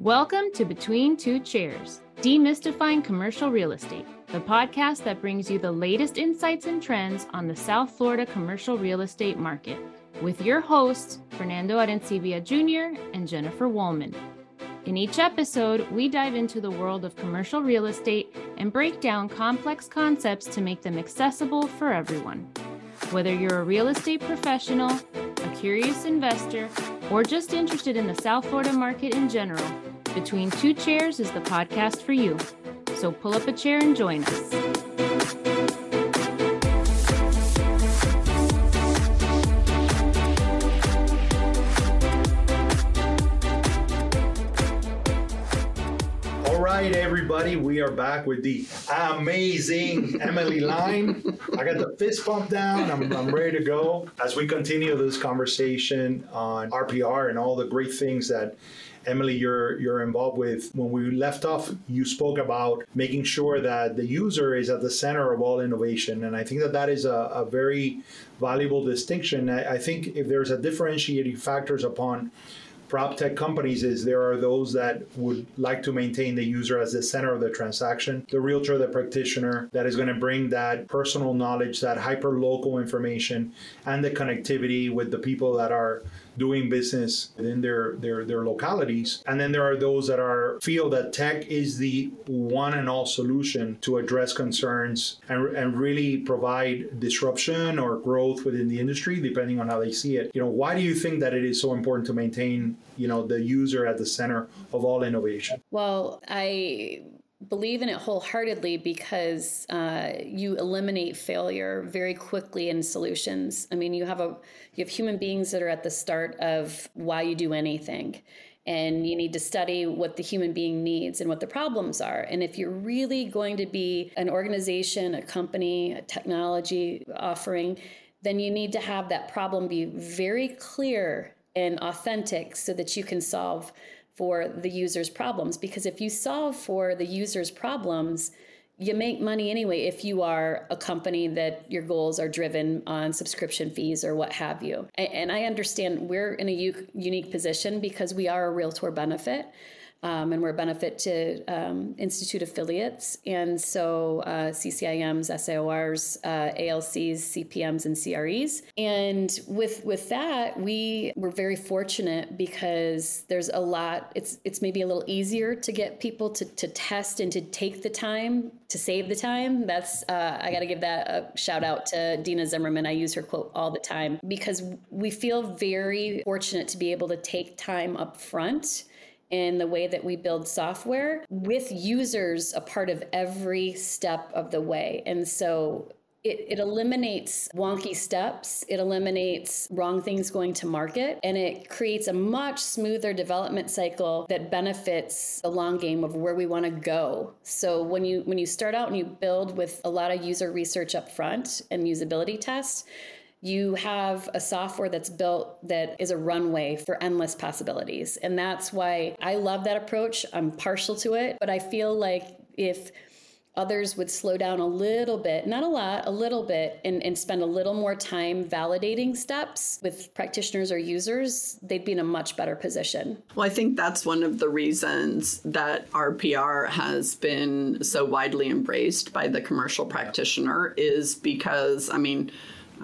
Welcome to Between Two Chairs, Demystifying Commercial Real Estate, the podcast that brings you the latest insights and trends on the South Florida commercial real estate market, with your hosts, Fernando Arencibia Jr. and Jennifer Woolman. In each episode, we dive into the world of commercial real estate and break down complex concepts to make them accessible for everyone. Whether you're a real estate professional, a curious investor, or just interested in the South Florida market in general, between Two Chairs is the podcast for you. So pull up a chair and join us. All right, everybody, we are back with the amazing Emily Line. I got the fist pump down. I'm, I'm ready to go as we continue this conversation on RPR and all the great things that Emily, you're you're involved with. When we left off, you spoke about making sure that the user is at the center of all innovation, and I think that that is a, a very valuable distinction. I, I think if there's a differentiating factors upon prop tech companies is there are those that would like to maintain the user as the center of the transaction, the realtor, the practitioner that is going to bring that personal knowledge, that hyper local information, and the connectivity with the people that are doing business within their, their their localities. And then there are those that are feel that tech is the one and all solution to address concerns and, and really provide disruption or growth within the industry, depending on how they see it. You know, why do you think that it is so important to maintain, you know, the user at the center of all innovation? Well, I believe in it wholeheartedly because uh, you eliminate failure very quickly in solutions. I mean, you have a you have human beings that are at the start of why you do anything. And you need to study what the human being needs and what the problems are. And if you're really going to be an organization, a company, a technology offering, then you need to have that problem be very clear and authentic so that you can solve for the user's problems. Because if you solve for the user's problems, you make money anyway if you are a company that your goals are driven on subscription fees or what have you. And I understand we're in a unique position because we are a realtor benefit um, and we're a benefit to um, institute affiliates. And so uh, CCIMs, SIORs, uh, ALCs, CPMs, and CREs. And with with that, we were very fortunate because there's a lot. It's it's maybe a little easier to get people to to test and to take the time to save the time. That's uh, I got to give that a shout out to Dina Zimmerman. I use her quote all the time because we feel very fortunate to be able to take time up front in the way that we build software with users a part of every step of the way. And so it, it, eliminates wonky steps, it eliminates wrong things going to market, and it creates a much smoother development cycle that benefits the long game of where we want to go. So when you when you start out and you build with a lot of user research up front and usability tests, you have a software that's built that is a runway for endless possibilities. And that's why I love that approach. I'm partial to it, but I feel like if others would slow down a little bit, not a lot, a little bit, and, and spend a little more time validating steps with practitioners or users, they'd be in a much better position. Well, I think that's one of the reasons that RPR has been so widely embraced by the commercial practitioner is because, I mean,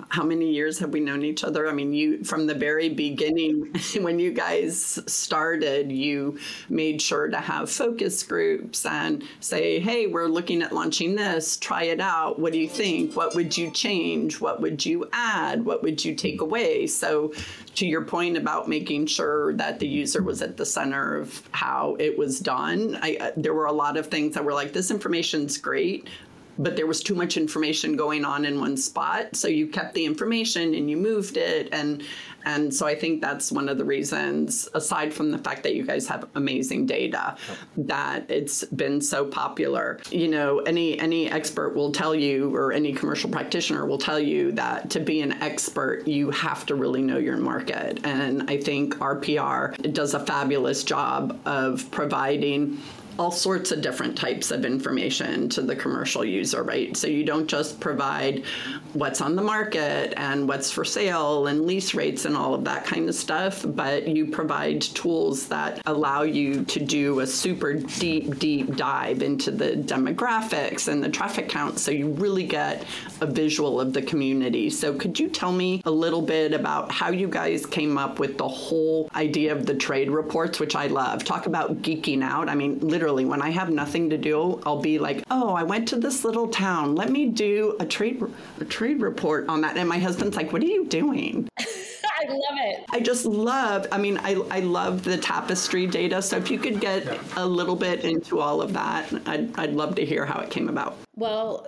how many years have we known each other? I mean, you from the very beginning, when you guys started, you made sure to have focus groups and say, hey, we're looking at launching this, try it out. What do you think? What would you change? What would you add? What would you take away? So, to your point about making sure that the user was at the center of how it was done, I, there were a lot of things that were like, this information's great but there was too much information going on in one spot. So you kept the information and you moved it. And and so i think that's one of the reasons aside from the fact that you guys have amazing data that it's been so popular. You know any any expert will tell you or any commercial practitioner will tell you that to be an expert you have to really know your market. And i think rpr does a fabulous job of providing all sorts of different types of information to the commercial user, right? So you don't just provide what's on the market and what's for sale and lease rates and all of that kind of stuff, but you provide tools that allow you to do a super deep, deep dive into the demographics and the traffic counts so you really get a visual of the community. So could you tell me a little bit about how you guys came up with the whole idea of the trade reports, which I love? Talk about geeking out. I mean, literally, when I have nothing to do, I'll be like, oh, I went to this little town. Let me do a trade a trade report on that. And my husband's like, what are you doing? I love it. I just love, I mean, I, I love the tapestry data. So if you could get yeah. a little bit into all of that, I'd, I'd love to hear how it came about. Well,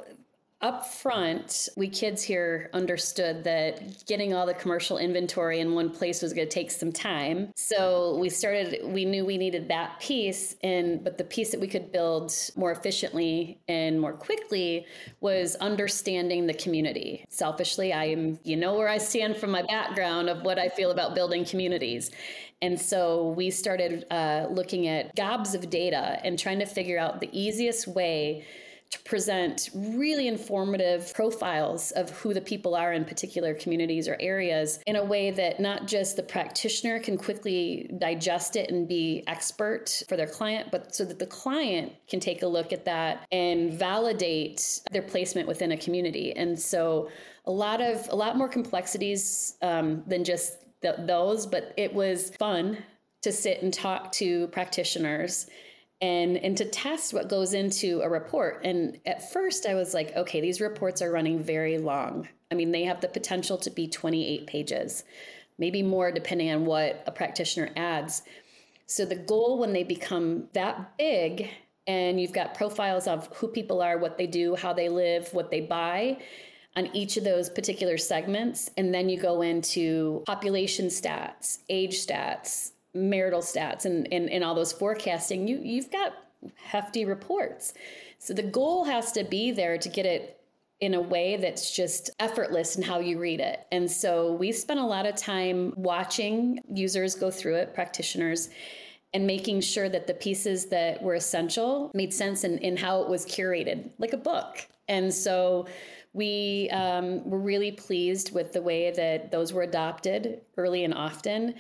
up front, we kids here understood that getting all the commercial inventory in one place was going to take some time. So we started, we knew we needed that piece. And, but the piece that we could build more efficiently and more quickly was understanding the community. Selfishly, I am, you know, where I stand from my background of what I feel about building communities. And so we started uh, looking at gobs of data and trying to figure out the easiest way to present really informative profiles of who the people are in particular communities or areas in a way that not just the practitioner can quickly digest it and be expert for their client, but so that the client can take a look at that and validate their placement within a community. And so a lot of a lot more complexities um, than just th- those, but it was fun to sit and talk to practitioners and and to test what goes into a report. And at first i was like okay these reports are running very long. I mean they have the potential to be 28 pages maybe more depending on what a practitioner adds. So the goal when they become that big and you've got profiles of who people are what they do how they live what they buy on each of those particular segments and then you go into population stats age stats marital stats and, and, and all those forecasting, you, you've got hefty reports. So the goal has to be there to get it in a way that's just effortless in how you read it. And so we spent a lot of time watching users go through it, practitioners, and making sure that the pieces that were essential made sense in, in how it was curated, like a book. And so we um, were really pleased with the way that those were adopted early and often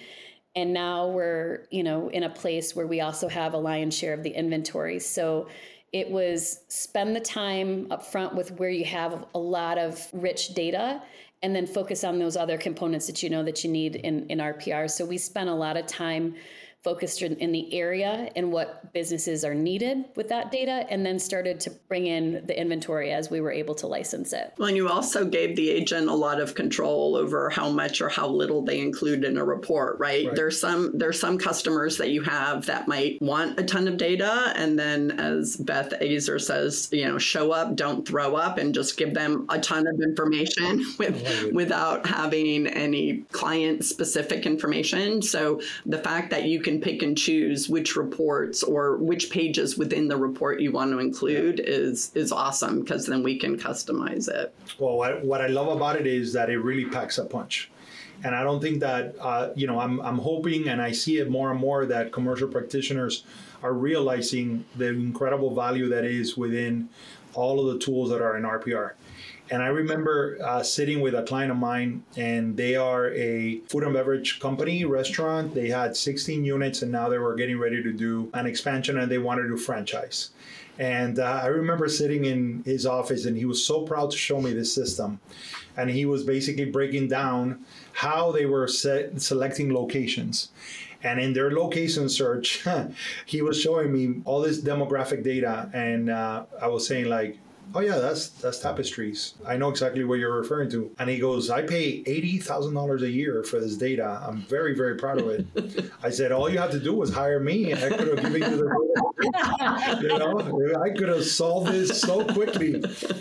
and now we're you know in a place where we also have a lion's share of the inventory. So it was spend the time up front with where you have a lot of rich data and then focus on those other components that you know that you need in, in rpr so we spent a lot of time focused in, in the area and what businesses are needed with that data, and then started to bring in the inventory as we were able to license it. Well, and you also gave the agent a lot of control over how much or how little they include in a report, right? right. There's some there's some customers that you have that might want a ton of data, and then as Beth Azor says, you know, show up, don't throw up, and just give them a ton of information with, without having any client specific information. So the fact that you can pick and choose which reports or which pages within the report you want to include is is awesome because then we can customize it. Well, what, what I love about it is that it really packs a punch. And I don't think that, uh, you know, I'm, I'm hoping and I see it more and more that commercial practitioners are realizing the incredible value that is within all of the tools that are in RPR. And I remember uh, sitting with a client of mine, and they are a food and beverage company, restaurant. They had 16 units, and now they were getting ready to do an expansion, and they wanted to franchise. And uh, I remember sitting in his office, and he was so proud to show me this system. And he was basically breaking down how they were selecting locations. And in their location search, he was showing me all this demographic data. And uh, I was saying, like, oh yeah, that's that's tapestries. I know exactly what you're referring to. And he goes, I pay eighty thousand dollars a year for this data. I'm very very proud of it. I said, all you had to do was hire me, and I could have given you the. you know, I could have solved this so quickly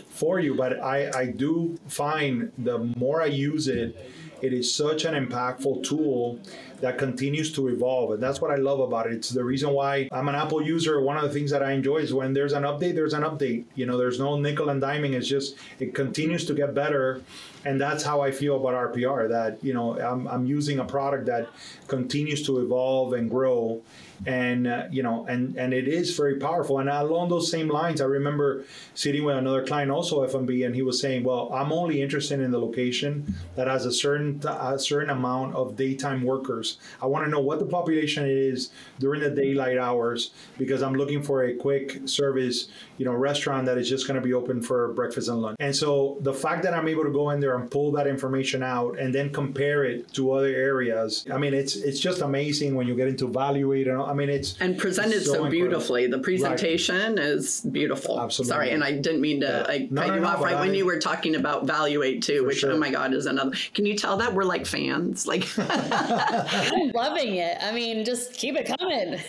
for you. But I I do find the more I use it, it is such an impactful tool that continues to evolve. And that's what I love about it. It's the reason why I'm an Apple user. One of the things that I enjoy is when there's an update, there's an update. You know, there's no nickel and diming. It's just, it continues to get better. And that's how I feel about RPR that, you know, I'm, I'm using a product that continues to evolve and grow and uh, you know and and it is very powerful. And along those same lines i remember sitting with another client also F&B and he was saying well i'm only interested in the location that has a certain a certain amount of daytime workers. I want to know what the population is during the daylight hours because i'm looking for a quick service you know restaurant that is just going to be open for breakfast and lunch. And so the fact that i'm able to go in there and pull that information out and then compare it to other areas i mean it's it's just amazing when you get into evaluate and I mean it's and presented so, so beautifully. The presentation right. is beautiful. Absolutely. Sorry, and I didn't mean to yeah. I no, cut no, you no, off right I, when you were talking about valuate too, which sure. oh my god is another. Can you tell that we're like fans? Like I'm loving it. I mean, just keep it coming.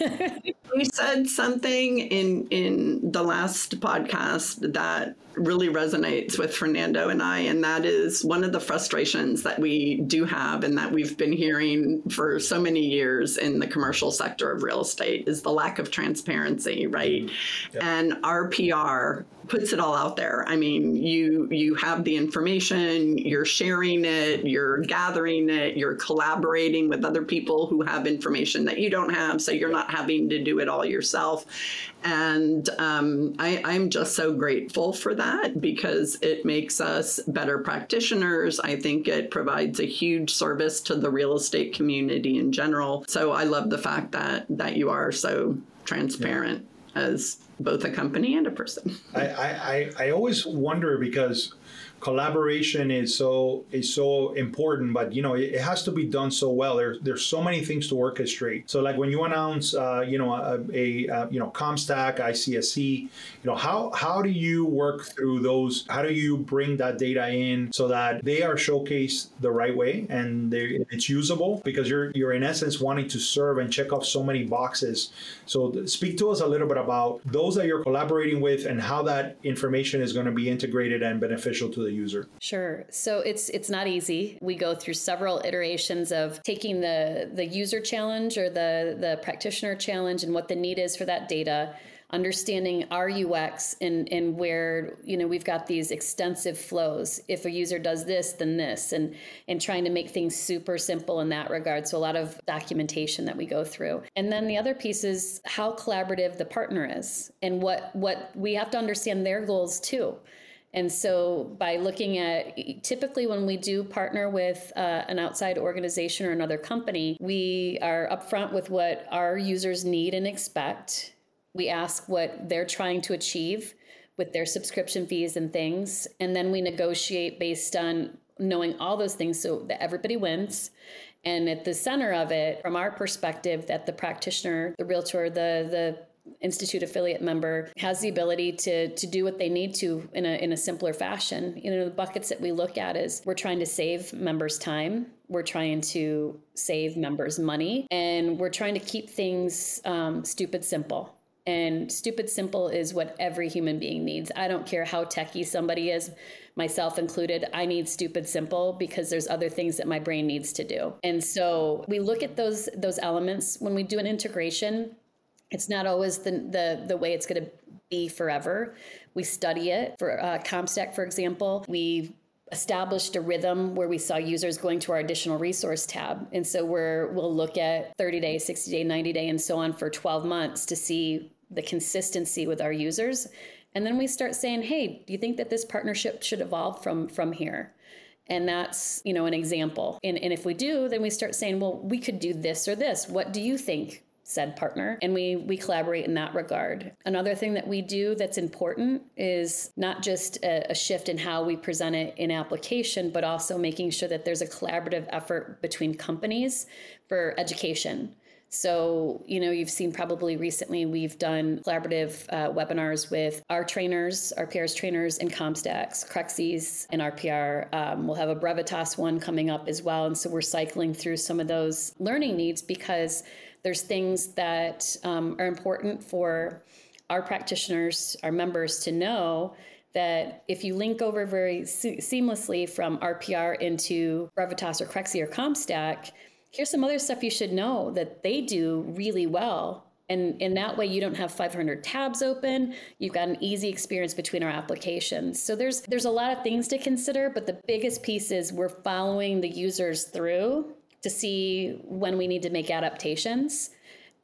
you said something in in the last podcast that really resonates with Fernando and I, and that is one of the frustrations that we do have and that we've been hearing for so many years in the commercial sector of real estate is the lack of transparency, right? Mm-hmm. Yep. And RPR puts it all out there. I mean, you you have the information, you're sharing it, you're gathering it, you're collaborating with other people who have information that you don't have, so you're not having to do it all yourself. And um, I, I'm just so grateful for that because it makes us better practitioners. I think it provides a huge service to the real estate community in general. So I love the fact that that you are so transparent yeah. As both a company and a person. I, I, I always wonder because collaboration is so is so important but you know it, it, has to be done so well. There's there's so many things to orchestrate. So like when you announce uh, you know a, a, a, you know CompStak icsc you know how how do you work through those? How do you bring that data in so that they are showcased the right way and it's usable? Because you're you're in essence wanting to serve and check off so many boxes. So speak to us a little bit about those that you're collaborating with and how that information is going to be integrated and beneficial to the the user? Sure. So it's it's not easy. We go through several iterations of taking the the user challenge or the the practitioner challenge and what the need is for that data understanding our UX and, and where, you know, we've got these extensive flows. If a user does this, then this, and, and trying to make things super simple in that regard. So a lot of documentation that we go through. And then the other piece is how collaborative the partner is and what, what we have to understand their goals too. And so, by looking at typically when we do partner with uh, an outside organization or another company, we are upfront with what our users need and expect. We ask what they're trying to achieve with their subscription fees and things. And then we negotiate based on knowing all those things so that everybody wins. And at the center of it, from our perspective, that the practitioner, the realtor, the the institute affiliate member has the ability to to do what they need to in a in a simpler fashion. You know, the buckets that we look at is we're trying to save members time, we're trying to save members money, and we're trying to keep things um, stupid simple. And stupid simple is what every human being needs. I don't care how techy somebody is, myself included. I need stupid simple because there's other things that my brain needs to do. And so we look at those those elements when we do an integration it's not always the the, the way it's going to be forever. We study it for uh, CompStak, for example. We established a rhythm where we saw users going to our additional resource tab. And so we're, we'll look at 30 day, 60 day, 90 day, and so on for 12 months to see the consistency with our users. And then we start saying, hey, do you think that this partnership should evolve from, from here? And that's, you know, an example. And, and if we do, then we start saying, well, we could do this or this. What do you think said partner and we we collaborate in that regard another thing that we do that's important is not just a, a, shift in how we present it in application but also making sure that there's a collaborative effort between companies for education so, you know, you've seen probably recently we've done collaborative uh, webinars with our trainers, RPR's trainers in CompStak's, Crexi's, and RPR. Um, we'll have a Brevitas one coming up as well. And so we're cycling through some of those learning needs because there's things that um, are important for our practitioners, our members to know that if you link over very se- seamlessly from RPR into Brevitas or Crexi or CompStak, here's some other stuff you should know that they do really well. And in that way, you don't have 500 tabs open. You've got an easy experience between our applications. So there's there's a lot of things to consider, but the biggest piece is we're following the users through to see when we need to make adaptations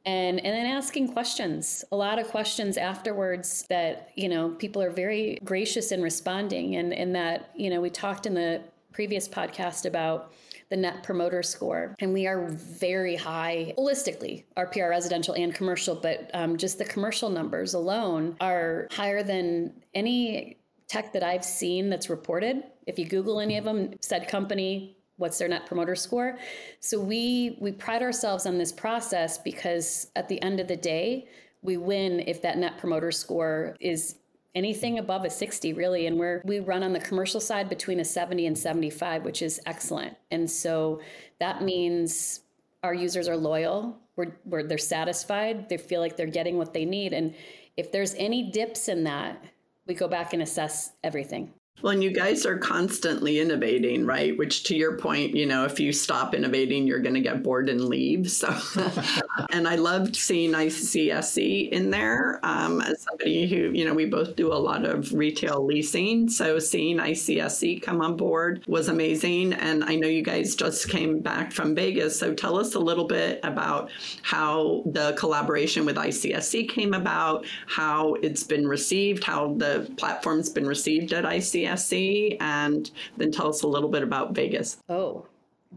and and then asking questions a lot of questions afterwards that you know people are very gracious in responding. And and that you know we talked in the previous podcast about the net promoter score and we are very high holistically. RPR residential and commercial but um, just the commercial numbers alone are higher than any tech that i've seen that's reported. If you google any of them said company what's their net promoter score. So we we pride ourselves on this process because at the end of the day we win if that net promoter score is anything above a 60 really. And we're we run on the commercial side between a 70 and 75 which is excellent. And so that means our users are loyal. We're, we're they're satisfied. They feel like they're getting what they need. And if there's any dips in that we go back and assess everything well, and you guys are constantly innovating, right? Which, to your point, you know, if you stop innovating, you're going to get bored and leave. So, and I loved seeing ICSC in there um, as somebody who, you know, we both do a lot of retail leasing. So, seeing ICSC come on board was amazing. And I know you guys just came back from Vegas. So, tell us a little bit about how the collaboration with ICSC came about, how it's been received, how the platform's been received at ICSC and then tell us a little bit about Vegas. Oh,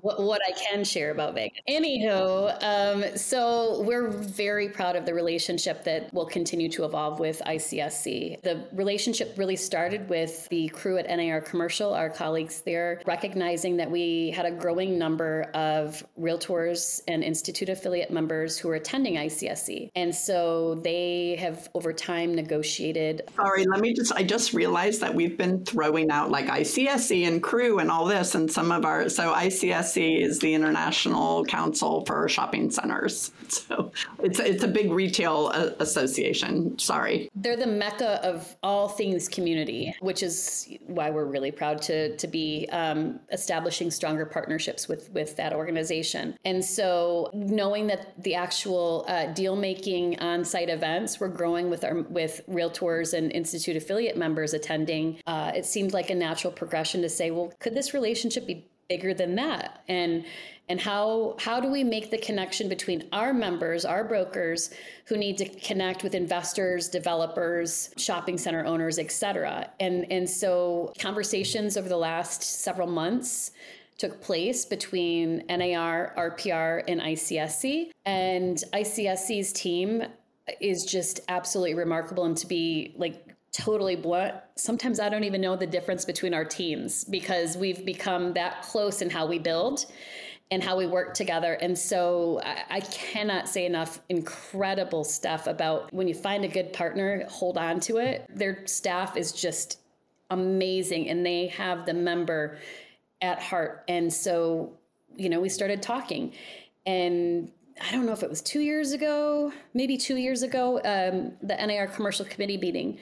what, what I can share about Vegas. Anywho, um, so we're very proud of the relationship that will continue to evolve with ICSC. The relationship really started with the crew at NAR Commercial, our colleagues there, recognizing that we had a growing number of realtors and institute affiliate members who were attending ICSC. And so they have over time negotiated. Sorry, let me just, I just realized that we've been throwing out like ICSC and crew and all this, and some of our, so ICSC is the International Council for Shopping Centers. So it's it's a big retail uh, association. Sorry. They're the mecca of all things community, which is why we're really proud to to be um, establishing stronger partnerships with with that organization. And so knowing that the actual uh, deal making on site events were growing with our with realtors and institute affiliate members attending, uh, it seemed like a natural progression to say, well, could this relationship be bigger than that and and how how do we make the connection between our members our brokers who need to connect with investors developers shopping center owners et cetera and and so conversations over the last several months took place between NAR, RPR, and ICSC. And ICSC's team is just absolutely remarkable and to be like totally blunt, sometimes I don't even know the difference between our teams because we've become that close in how we build and how we work together. And so I, I, cannot say enough incredible stuff about when you find a good partner, hold on to it. Their staff is just amazing and they have the member at heart. And so, you know, we started talking and I don't know if it was two years ago, maybe two years ago, um, the NAR commercial committee meeting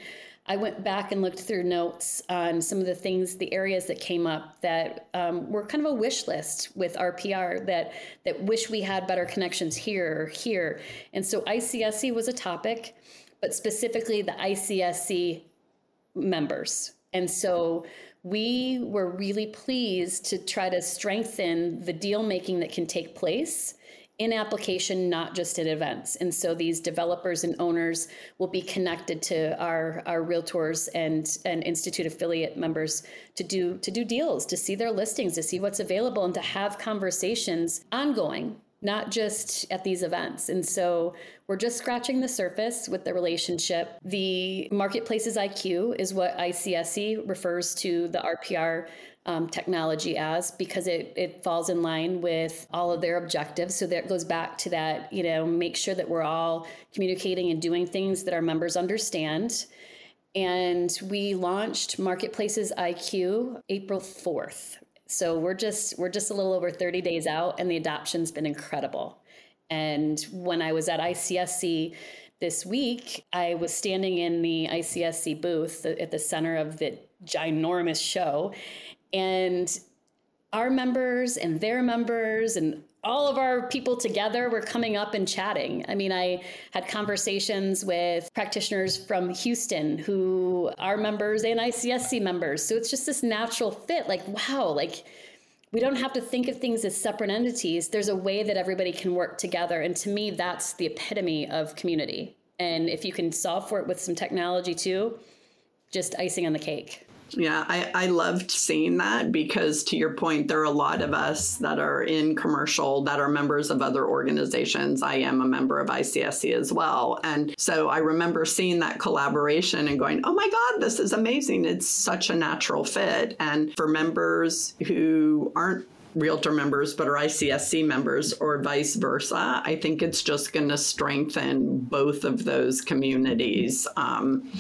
I went back and looked through notes on some of the things, the areas that came up that um, were kind of a wish list with RPR that that wish we had better connections here or here. And so ICSC was a topic, but specifically the ICSC members. And so we were really pleased to try to strengthen the deal making that can take place in application, not just at events. And so these developers and owners will be connected to our, our realtors and, and institute affiliate members to do to do deals, to see their listings, to see what's available, and to have conversations ongoing, not just at these events. And so we're just scratching the surface with the relationship. The marketplaces IQ is what ICSC refers to the RPR um, technology as because it, it falls in line with all of their objectives. So that goes back to that, you know, make sure that we're all communicating and doing things that our members understand. And we launched Marketplaces IQ April 4th. So we're just we're just a little over 30 days out and the adoption's been incredible. And when I was at ICSC this week, I was standing in the ICSC booth at the center of the ginormous show and our members and their members and all of our people together were coming up and chatting. I mean, I had conversations with practitioners from Houston who are members and ICSC members. So it's just this natural fit like, wow, like we don't have to think of things as separate entities. There's a way that everybody can work together. And to me, that's the epitome of community. And if you can solve for it with some technology too, just icing on the cake. Yeah, I, I loved seeing that because, to your point, there are a lot of us that are in commercial that are members of other organizations. I am a member of ICSC as well. And so I remember seeing that collaboration and going, oh my God, this is amazing. It's such a natural fit. And for members who aren't Realtor members but are ICSC members or vice versa. I think it's just going to strengthen both of those communities. Um,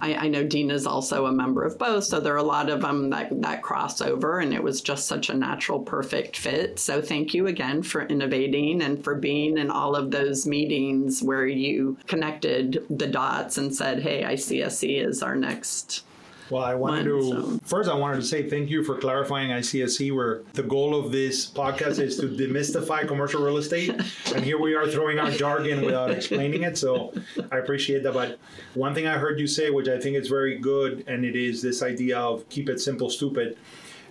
I, I, know Dina is also a member of both, so there are a lot of them that, that cross over, and it was just such a natural, perfect fit. So thank you again for innovating and for being in all of those meetings where you connected the dots and said, hey, ICSC is our next well, I wanted to so. first. I wanted to say thank you for clarifying ICSC. Where the goal of this podcast is to demystify commercial real estate, and here we are throwing out jargon without explaining it. So I appreciate that. But one thing I heard you say, which I think is very good, and it is this idea of keep it simple, stupid,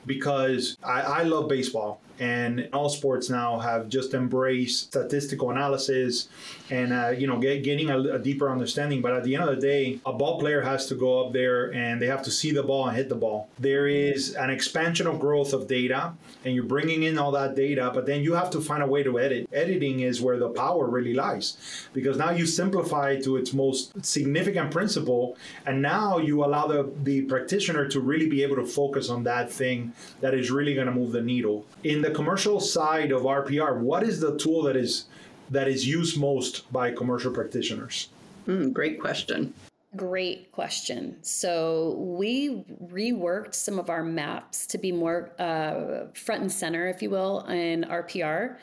because I, I love baseball and all sports now have just embraced statistical analysis and uh, you know get, getting a, a, deeper understanding. But at the end of the day a ball player has to go up there and they have to see the ball and hit the ball. There is an expansion of growth of data and you're bringing in all that data but then you have to find a way to edit. Editing is where the power really lies because now you simplify to its most significant principle and now you allow the, the practitioner to really be able to focus on that thing that is really going to move the needle. In the commercial side of RPR, what is the tool that is that is used most by commercial practitioners? Mm, great question. Great question. So we reworked some of our maps to be more uh, front and center, if you will, in RPR.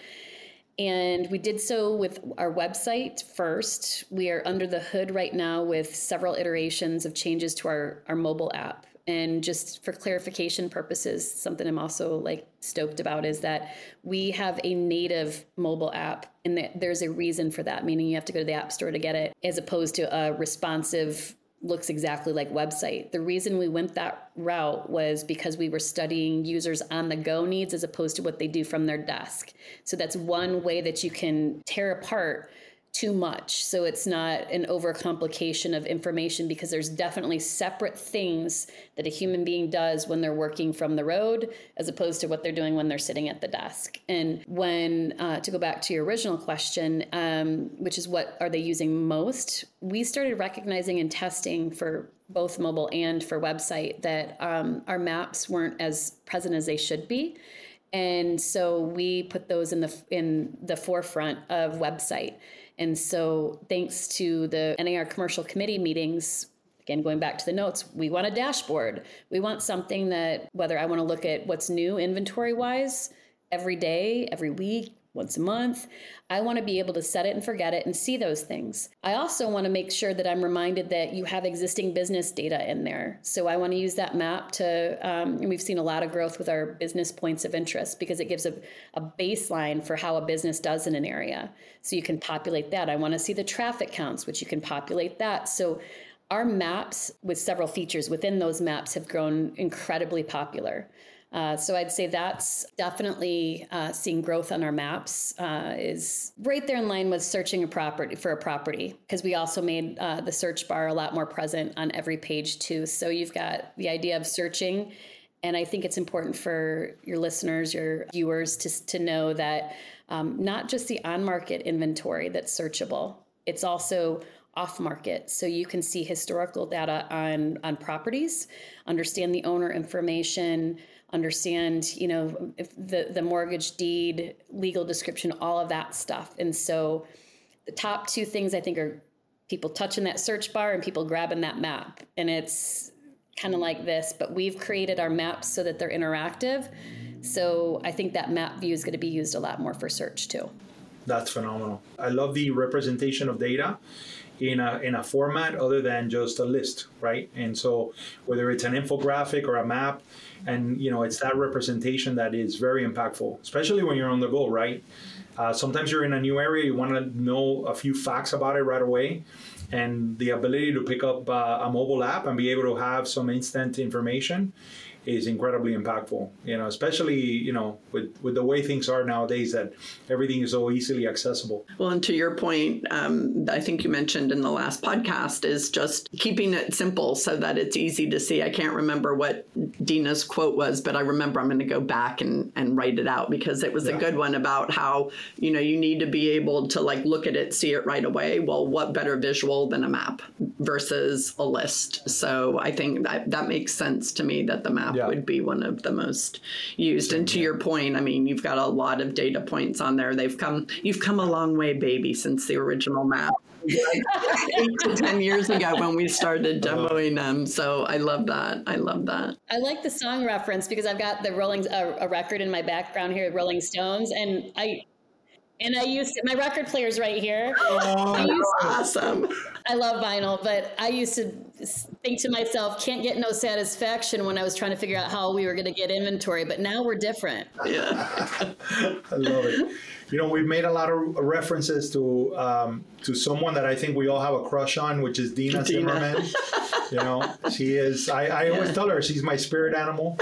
And we did so with our website first. We are under the hood right now with several iterations of changes to our, our mobile app. And just for clarification purposes, something I'm also like stoked about is that we have a native mobile app, and there's a reason for that, meaning you have to go to the App Store to get it, as opposed to a responsive looks exactly like website. The reason we went that route was because we were studying users on the go needs as opposed to what they do from their desk. So that's one way that you can tear apart too much. So it's not an overcomplication of information because there's definitely separate things that a human being does when they're working from the road as opposed to what they're doing when they're sitting at the desk. And when, uh, to go back to your original question, um, which is what are they using most, we started recognizing and testing for both mobile and for website that um, our maps weren't as present as they should be and so we put those in the in the forefront of website and so, thanks to the NAR commercial committee meetings, again, going back to the notes, we want a dashboard. We want something that, whether I want to look at what's new inventory wise every day, every week, once a month. I want to be able to set it and forget it and see those things. I also want to make sure that I'm reminded that you have existing business data in there. So I want to use that map to, um, and we've seen a lot of growth with our business points of interest because it gives a, a baseline for how a business does in an area. So you can populate that. I want to see the traffic counts, which you can populate that. So our maps with several features within those maps have grown incredibly popular. Uh, so I'd say that's definitely uh, seeing growth on our maps uh, is right there in line with searching a property for a property because we also made uh, the search bar a lot more present on every page too. So you've got the idea of searching, and I think it's important for your listeners, your viewers, to to know that um, not just the on market inventory that's searchable, it's also off market so you can see historical data on on properties understand the owner information understand, you know, if the, the mortgage deed, legal description, all of that stuff. And so the top two things I think are people touching that search bar and people grabbing that map. And it's kind of like this, but we've created our maps so that they're interactive. So I think that map view is going to be used a lot more for search too. That's phenomenal. I love the representation of data in a in a format other than just a list, right? And so whether it's an infographic or a map, and you know it's that representation that is very impactful especially when you're on the go right uh, sometimes you're in a new area you want to know a few facts about it right away and the ability to pick up uh, a mobile app and be able to have some instant information is incredibly impactful. You know, especially you know with with the way things are nowadays that everything is so easily accessible. Well, and to your point, um, I think you mentioned in the last podcast is just keeping it simple so that it's easy to see. I can't remember what Dina's quote was, but I remember I'm going to go back and and write it out because it was yeah. a good one about how you know you need to be able to like look at it, see it right away. Well, what better visual than a map versus a list? So I think that that makes sense to me that the map yeah. would be one of the most used. And to your point, I mean, you've got a lot of data points on there. They've come, you've come a long way, baby, since the original map. eight to ten years ago when we started demoing them. So I love that. I love that. I like the song reference because I've got the Rolling uh, a record in my background here, Rolling Stones, and I and I used to, my record player's right here. Oh, awesome. I love vinyl, but I used to think to myself, can't get no satisfaction when I was trying to figure out how we were going to get inventory. But now we're different. Yeah. I love it you know, we've made a lot of references to um, to someone that I think we all have a crush on, which is Dina, Dina. Zimmerman. you know, she is. I, I yeah. always tell her she's my spirit animal.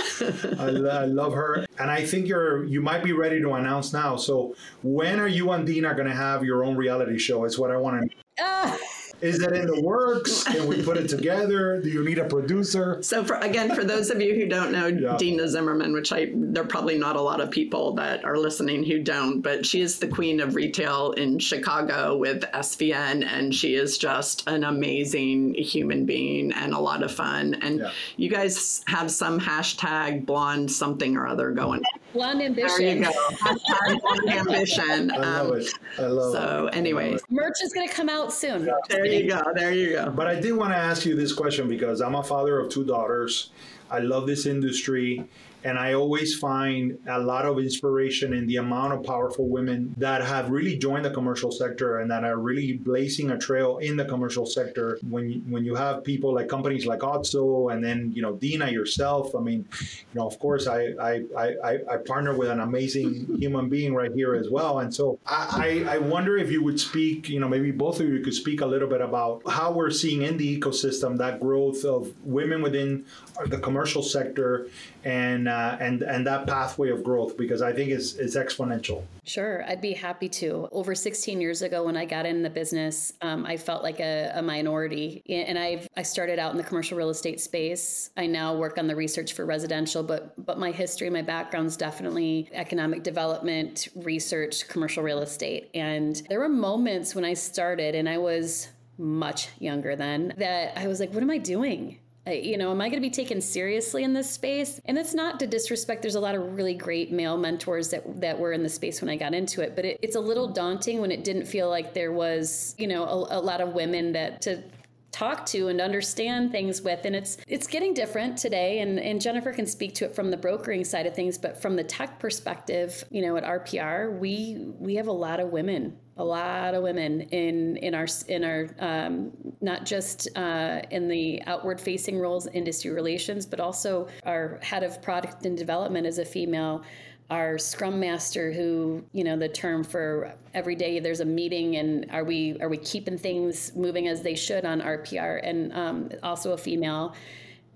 I, I, love her, and I think you're you might be ready to announce now. So, when are you and Dina going to have your own reality show? Is what I want to. Uh. Is that in the works? Can we put it together? Do you need a producer? So, for, again, for those of you who don't know yeah. Dina Zimmerman, which I there are probably not a lot of people that are listening who don't, but she is the queen of retail in Chicago with SVN, and she is just an amazing human being and a lot of fun. And yeah. you guys have some hashtag blonde something or other going. Blonde ambition. There you go. Hashtag blonde ambition. I love um, it. I love so, it. So, anyways, merch is going to come out soon. Yeah. There you go. There you go. But I did want to ask you this question because I'm a father of two daughters. I love this industry. And I always find a lot of inspiration in the amount of powerful women that have really joined the commercial sector and that are really blazing a trail in the commercial sector. When you, when you have people like companies like Otso and then you know Dina yourself, I mean, you know, of course, I I, I, I partner with an amazing human being right here as well. And so I, I wonder if you would speak, you know, maybe both of you could speak a little bit about how we're seeing in the ecosystem that growth of women within the commercial sector and uh, and and that pathway of growth because I think it's it's exponential. Sure, I'd be happy to. Over 16 years ago, when I got in the business, um, I felt like a, a minority, and I I started out in the commercial real estate space. I now work on the research for residential, but but my history, my background is definitely economic development, research, commercial real estate, and there were moments when I started, and I was much younger then that I was like, what am I doing? You know, am I going to be taken seriously in this space? And it's not to disrespect. There's a lot of really great male mentors that that were in the space when I got into it, but it, it's a little daunting when it didn't feel like there was, you know, a, a lot of women that to talk to and understand things with and it's it's getting different today and and Jennifer can speak to it from the brokering side of things but from the tech perspective you know at RPR we we have a lot of women a lot of women in in our in our um, not just uh, in the outward facing roles industry relations but also our head of product and development is a female our scrum master who you know the term for every day there's a meeting and are we are we keeping things moving as they should on rpr and um, also a female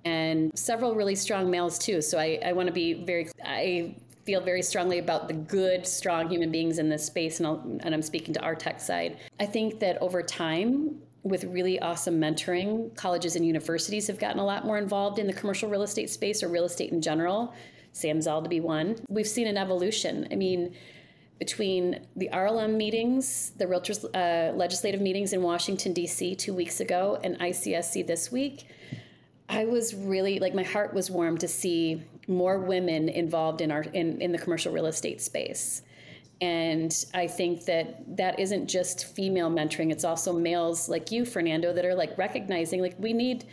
and several really strong males too so i, I want to be very i feel very strongly about the good, strong human beings in this space, and, I'll, and I'm speaking to our tech side. I think that over time, with really awesome mentoring, colleges and universities have gotten a lot more involved in the commercial real estate space or real estate in general. Sam be one. We've seen an evolution. I mean, between the RLM meetings, the Realtors uh, legislative meetings in Washington, D.C. two weeks ago, and ICSC this week, I was really like my heart was warm to see more women involved in our in, in the commercial real estate space and i think that that isn't just female mentoring it's also males like you fernando that are like recognizing like we need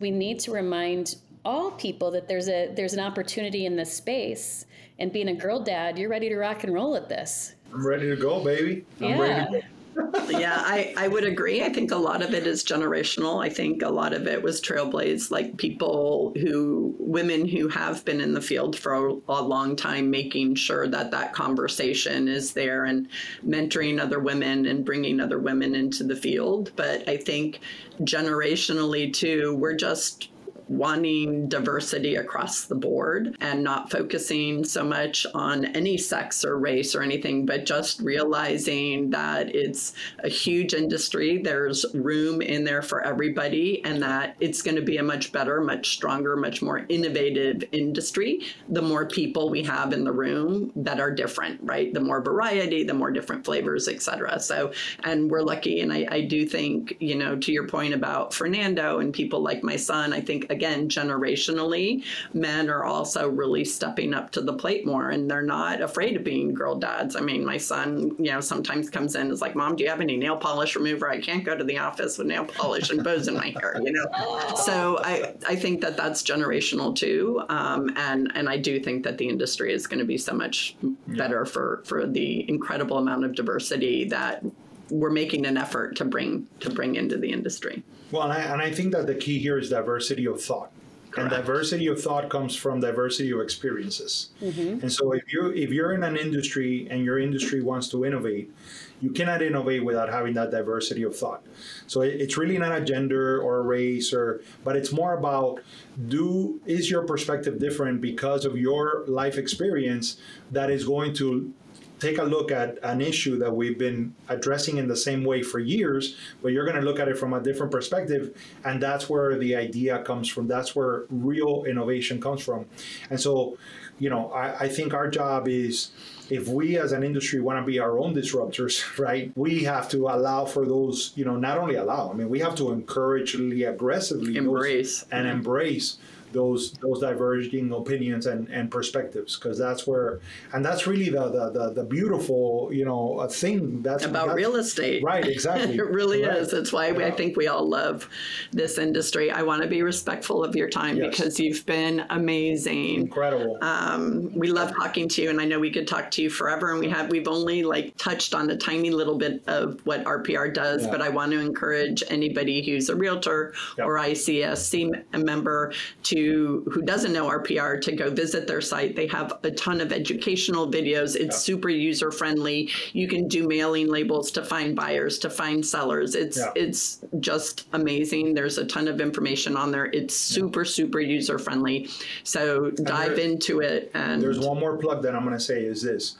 we need to remind all people that there's a there's an opportunity in this space and being a girl dad you're ready to rock and roll at this i'm ready to go baby i'm yeah. ready to go yeah, I, I would agree. I think a lot of it is generational. I think a lot of it was trailblazed, like people who, women who have been in the field for a, a long time, making sure that that conversation is there and mentoring other women and bringing other women into the field. But I think generationally, too, we're just wanting diversity across the board and not focusing so much on any sex or race or anything, but just realizing that it's a huge industry. There's room in there for everybody, and that it's going to be a much better, much stronger, much more innovative industry the more people we have in the room that are different, right? The more variety, the more different flavors, et cetera. So, and we're lucky. And I, I do think, you know, to your point about Fernando and people like my son, I think, again, generationally, men are also really stepping up to the plate more and they're not afraid of being girl dads. I mean, my son, you know, sometimes comes in and is like, Mom, do you have any nail polish remover? I can't go to the office with nail polish and bows in my hair, you know? So I, I think that that's generational too. Um, and, and I do think that the industry is going to be so much better for, for the incredible amount of diversity that we're making an effort to bring to bring into the industry. Well, and I, and I think that the key here is diversity of thought. And diversity of thought comes from diversity of experiences. Mm-hmm. And so if you if you're in an industry and your industry wants to innovate, you cannot innovate without having that diversity of thought. So it, it's really not a gender or a race or but it's more about do is your perspective different because of your life experience that is going to take a look at an issue that we've been addressing in the same way for years, but you're going to look at it from a different perspective. And that's where the idea comes from. That's where real innovation comes from. And so, you know, I, I think our job is if we as an industry want to be our own disruptors, right, we have to allow for those, you know, not only allow, I mean, we have to encourage, aggressively embrace and mm-hmm. embrace those those diverging opinions and, and perspectives because that's where and that's really the the, the, the beautiful you know thing that's about that's, real estate right exactly it really is that's why yeah. I think we all love this industry I want to be respectful of your time yes. because you've been amazing incredible um, we love talking to you and I know we could talk to you forever and we have we've only like touched on a tiny little bit of what RPR does yeah. but I want to encourage anybody who's a realtor yep. or ICSC member to who doesn't know RPR to go visit their site. They have a ton of educational videos. It's yeah. super user friendly. You can do mailing labels to find buyers, to find sellers. It's yeah. it's just amazing. There's a ton of information on there. It's super yeah. super user friendly. So and dive there, into it. And there's one more plug that I'm going to say is this.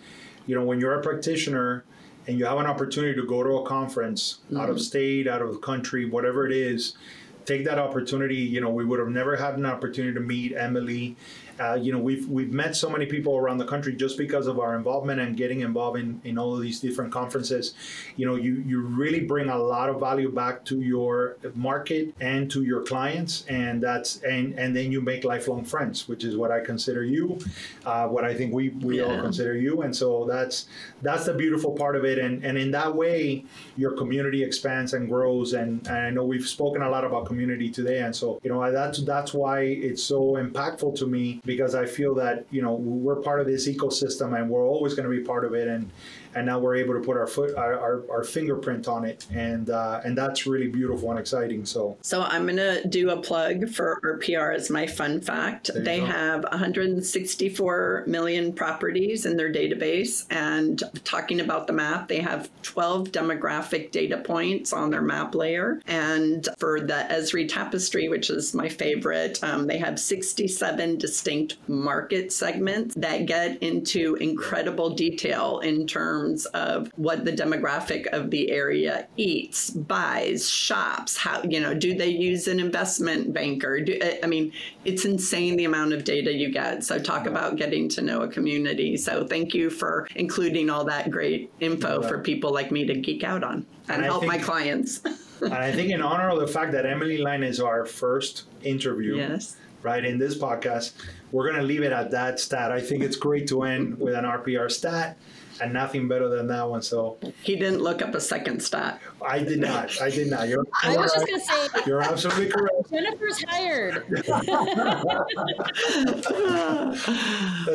You know, when you're a practitioner and you have an opportunity to go to a conference mm-hmm. out of state, out of the country, whatever it is take that opportunity. You know, we would have never had an opportunity to meet Emily uh, you know, we've we've met so many people around the country just because of our involvement and getting involved in, in all of these different conferences. You know, you you really bring a lot of value back to your market and to your clients, and that's and and then you make lifelong friends, which is what I consider you, uh, what I think we we yeah. all consider you, and so that's that's the beautiful part of it, and and in that way, your community expands and grows, and, and I know we've spoken a lot about community today, and so you know that's that's why it's so impactful to me because I feel that you know we're part of this ecosystem and we're always going to be part of it and and now we're able to put our foot our, our, our fingerprint on it. And uh, and that's really beautiful and exciting. So so i'm going to do a plug for RPR as my fun fact. They go. have 164 million properties in their database. And talking about the map they have 12 demographic data points on their map layer. And for the esri tapestry which is my favorite um, they have 67 distinct market segments that get into incredible detail in terms terms of what the demographic of the area eats, buys, shops. How you know do they use an investment banker? Do, I mean, it's insane the amount of data you get. So talk about getting to know a community. So thank you for including all that great info for people like me to geek out on and, and help think, my clients. and I think in honor of the fact that Emily Line is our first interview. Yes right in this podcast we're going to leave it at that stat i think it's great to end with an rpr stat and nothing better than that one. So he didn't look up a second stat. I did not. I did not. You're, I was just gonna say you're absolutely correct. Jennifer's hired. that's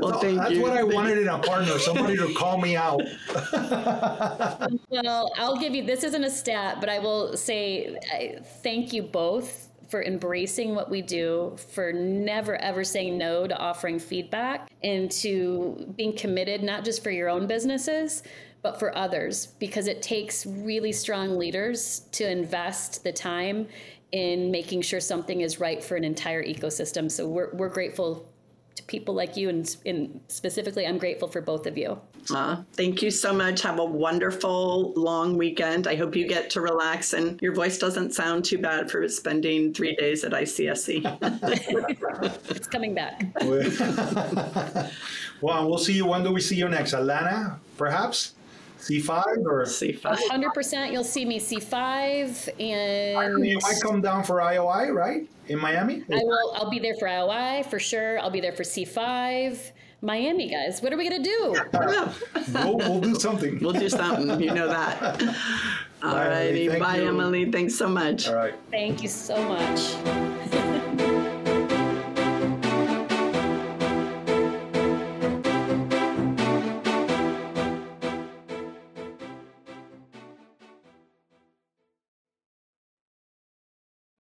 well, thank that's you. what I thank wanted in a partner, somebody to call me out. well, I'll give you. This isn't a stat, but I will say I, thank you both for embracing what we do, for never ever saying no to offering feedback, and to being committed not just for your own businesses, but for others because it takes really strong leaders to invest the time in making sure something is right for an entire ecosystem. So we're, we're grateful to people like you, and, and specifically, I'm grateful for both of you. Uh, thank you so much. Have a wonderful long weekend. I hope you get to relax and your voice doesn't sound too bad for spending three days at ICSC. it's coming back. well, we'll see you. When do we see you next? Atlanta, perhaps? C5 or C5? 100% you'll see me C5 and you might come down for IOI, right? In Miami? I will I'll be there for IOI for sure. I'll be there for C5. Miami guys, what are we gonna do? we'll, we'll, do something. We'll do something. You know that. All righty. Bye, Emily. Thanks so much. All right. Thank you so much.